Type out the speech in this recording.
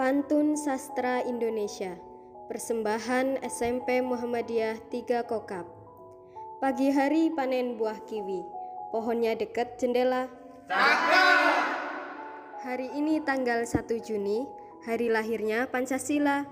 Pantun Sastra Indonesia Persembahan SMP Muhammadiyah 3 Kokap Pagi hari panen buah kiwi Pohonnya dekat jendela. Hari ini tanggal 1 Juni Hari lahirnya Pancasila.